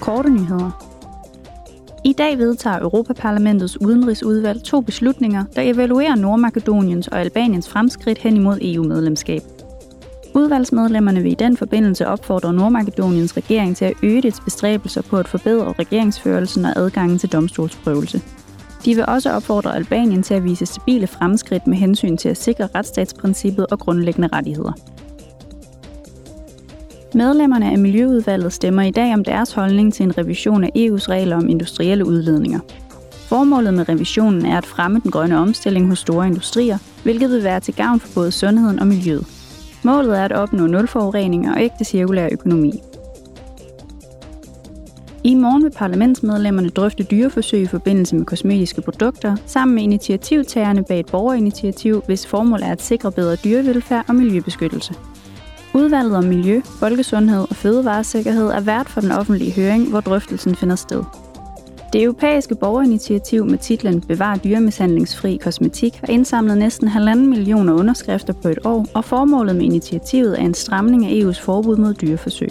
Korte nyheder. I dag vedtager Europaparlamentets udenrigsudvalg to beslutninger, der evaluerer Nordmakedoniens og Albaniens fremskridt hen imod EU-medlemskab. Udvalgsmedlemmerne vil i den forbindelse opfordre Nordmakedoniens regering til at øge dets bestræbelser på at forbedre regeringsførelsen og adgangen til domstolsprøvelse. De vil også opfordre Albanien til at vise stabile fremskridt med hensyn til at sikre retsstatsprincippet og grundlæggende rettigheder. Medlemmerne af Miljøudvalget stemmer i dag om deres holdning til en revision af EU's regler om industrielle udledninger. Formålet med revisionen er at fremme den grønne omstilling hos store industrier, hvilket vil være til gavn for både sundheden og miljøet. Målet er at opnå nulforurening og ægte cirkulær økonomi. I morgen vil parlamentsmedlemmerne drøfte dyreforsøg i forbindelse med kosmetiske produkter, sammen med initiativtagerne bag et borgerinitiativ, hvis formål er at sikre bedre dyrevelfærd og miljøbeskyttelse. Udvalget om miljø, folkesundhed og fødevaresikkerhed er vært for den offentlige høring, hvor drøftelsen finder sted. Det europæiske borgerinitiativ med titlen Bevar dyremishandlingsfri kosmetik har indsamlet næsten halvanden millioner underskrifter på et år, og formålet med initiativet er en stramning af EU's forbud mod dyreforsøg.